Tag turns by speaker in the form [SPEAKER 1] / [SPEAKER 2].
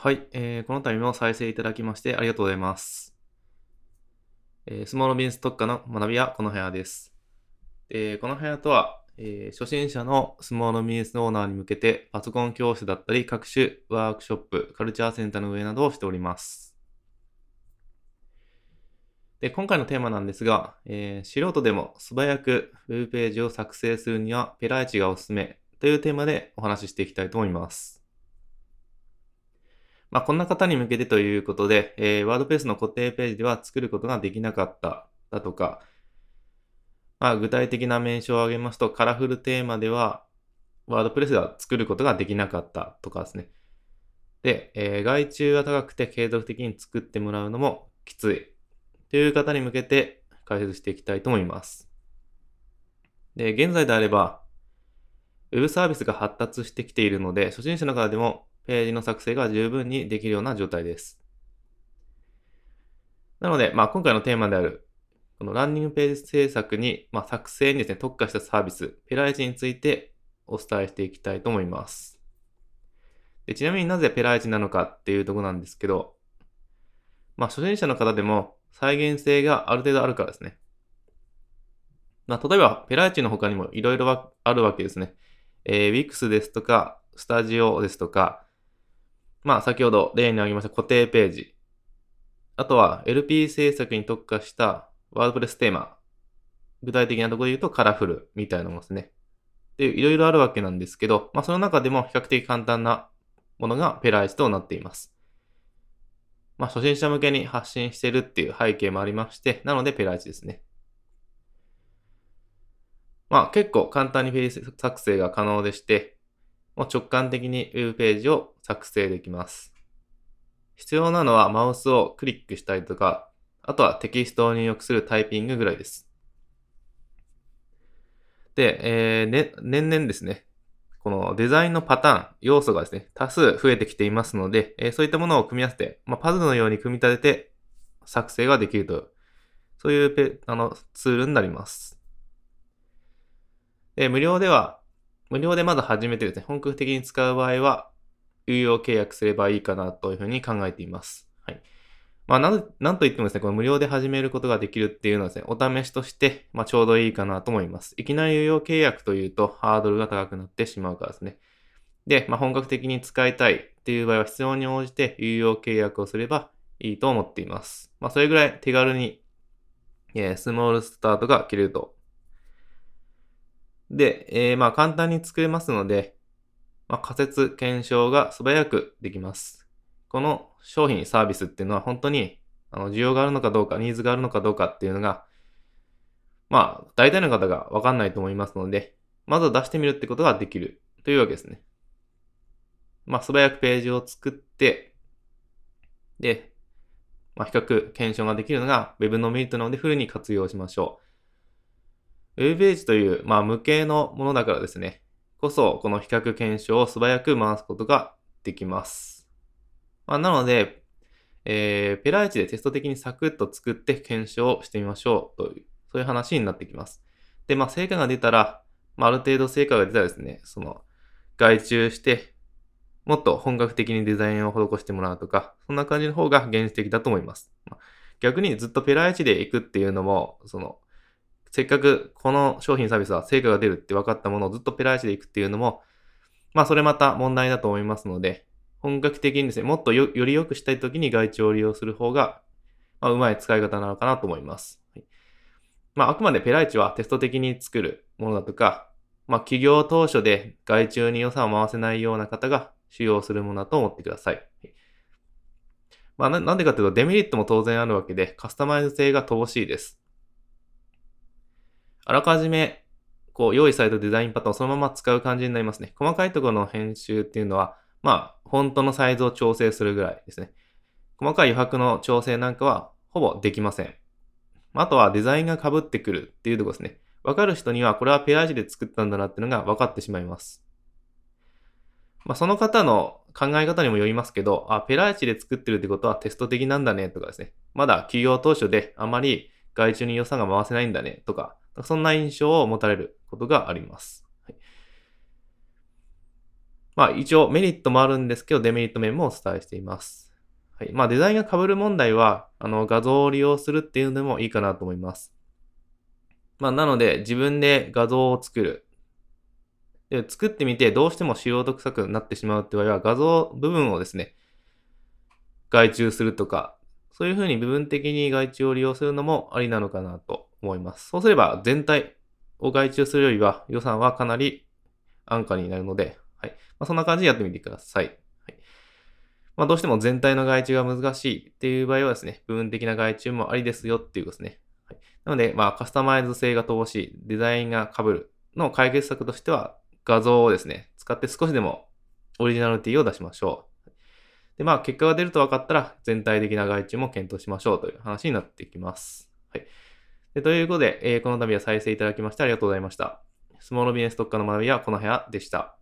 [SPEAKER 1] はい、えー、この度も再生いただきましてありがとうございます。えー、スモールビジネス特化の学びはこの部屋です。えー、この部屋とは、えー、初心者のスモールビジネスオーナーに向けてパソコン教室だったり各種ワークショップ、カルチャーセンターの運営などをしております。で今回のテーマなんですが、えー、素人でも素早くウェブページを作成するにはペライチがおすすめというテーマでお話ししていきたいと思います。まあ、こんな方に向けてということで、えー、ワードペースの固定ページでは作ることができなかっただとか、まあ、具体的な名称を挙げますと、カラフルテーマでは、ワードプレスでは作ることができなかったとかですね。で、えー、外注が高くて継続的に作ってもらうのもきついという方に向けて解説していきたいと思います。で、現在であれば、ウェブサービスが発達してきているので、初心者の方でもページの作成が十分にできるような状態です。なので、まあ、今回のテーマである、このランニングページ制作に、まあ、作成にですね、特化したサービス、ペライチについてお伝えしていきたいと思います。でちなみになぜペライチなのかっていうとこなんですけど、まあ、初心者の方でも再現性がある程度あるからですね。まあ、例えば、ペライチの他にもいろいろあるわけですね。えー、Wix ですとか、スタジオですとか、まあ、先ほど例に挙げました固定ページ。あとは LP 制作に特化したワードプレステーマ。具体的なところで言うとカラフルみたいなものですね。で、いろいろあるわけなんですけど、まあその中でも比較的簡単なものがペライチとなっています。まあ初心者向けに発信してるっていう背景もありまして、なのでペライチですね。まあ結構簡単にページ作成が可能でして、もう直感的に Web ページを作成できます。必要なのはマウスをクリックしたりとか、あとはテキストを入力するタイピングぐらいです。で、えー、ね、年々ですね、このデザインのパターン、要素がですね、多数増えてきていますので、えー、そういったものを組み合わせて、まあ、パズルのように組み立てて作成ができると、そういうペあのツールになります。で無料では無料でまだ始めてですね、本格的に使う場合は、有料契約すればいいかなというふうに考えています。はい。まあ、なん、なんといってもですね、この無料で始めることができるっていうのはですね、お試しとして、まあ、ちょうどいいかなと思います。いきなり有料契約というと、ハードルが高くなってしまうからですね。で、まあ、本格的に使いたいっていう場合は必要に応じて有料契約をすればいいと思っています。まあ、それぐらい手軽に、えー、スモールスタートが切れるとで、えー、まあ簡単に作れますので、まあ、仮説検証が素早くできます。この商品サービスっていうのは本当にあの需要があるのかどうか、ニーズがあるのかどうかっていうのが、まあ大体の方がわかんないと思いますので、まずは出してみるってことができるというわけですね。まあ素早くページを作って、で、まあ、比較検証ができるのが Web のメリットなのでフルに活用しましょう。ウェブページという、まあ、無形のものだからですね、こそ、この比較検証を素早く回すことができます。まあ、なので、えー、ペライチでテスト的にサクッと作って検証してみましょうという、そういう話になってきます。で、まあ、成果が出たら、まあ、ある程度成果が出たらですね、その、外注して、もっと本格的にデザインを施してもらうとか、そんな感じの方が現実的だと思います。まあ、逆にずっとペライチで行くっていうのも、その、せっかくこの商品サービスは成果が出るって分かったものをずっとペライチでいくっていうのも、まあそれまた問題だと思いますので、本格的にですね、もっとより良くしたいときに外注を利用する方が、まあ、うまい使い方なのかなと思います。はい、まああくまでペライチはテスト的に作るものだとか、まあ企業当初で外注に予算を回せないような方が使用するものだと思ってください。まあなんでかというとデメリットも当然あるわけでカスタマイズ性が乏しいです。あらかじめ、こう、用意されたデザインパターンをそのまま使う感じになりますね。細かいところの編集っていうのは、まあ、フォントのサイズを調整するぐらいですね。細かい余白の調整なんかは、ほぼできません。あとはデザインが被ってくるっていうところですね。わかる人には、これはペアージで作ったんだなっていうのが分かってしまいます。まあ、その方の考え方にもよりますけど、あ、ペライチで作ってるってことはテスト的なんだねとかですね。まだ企業当初であまり外注に予算が回せないんだねとか、そんな印象を持たれることがあります。はい、まあ一応メリットもあるんですけど、デメリット面もお伝えしています。はい。まあデザインが被る問題は、あの画像を利用するっていうのでもいいかなと思います。まあなので自分で画像を作る。で、作ってみてどうしても素人臭くなってしまうって場合は画像部分をですね、外注するとか、そういうふうに部分的に外注を利用するのもありなのかなと思います。そうすれば全体を外注するよりは予算はかなり安価になるので、はい。まあ、そんな感じでやってみてください。はい。まあ、どうしても全体の外注が難しいっていう場合はですね、部分的な外注もありですよっていうことですね。はい。なので、まあ、カスタマイズ性が乏しい、デザインが被るの解決策としては、画像をですね、使って少しでもオリジナリティを出しましょう。で、まあ、結果が出ると分かったら、全体的な外注も検討しましょうという話になってきます。はい。でということで、えー、この度は再生いただきましてありがとうございました。スモールビジネス特化の学びはこの部屋でした。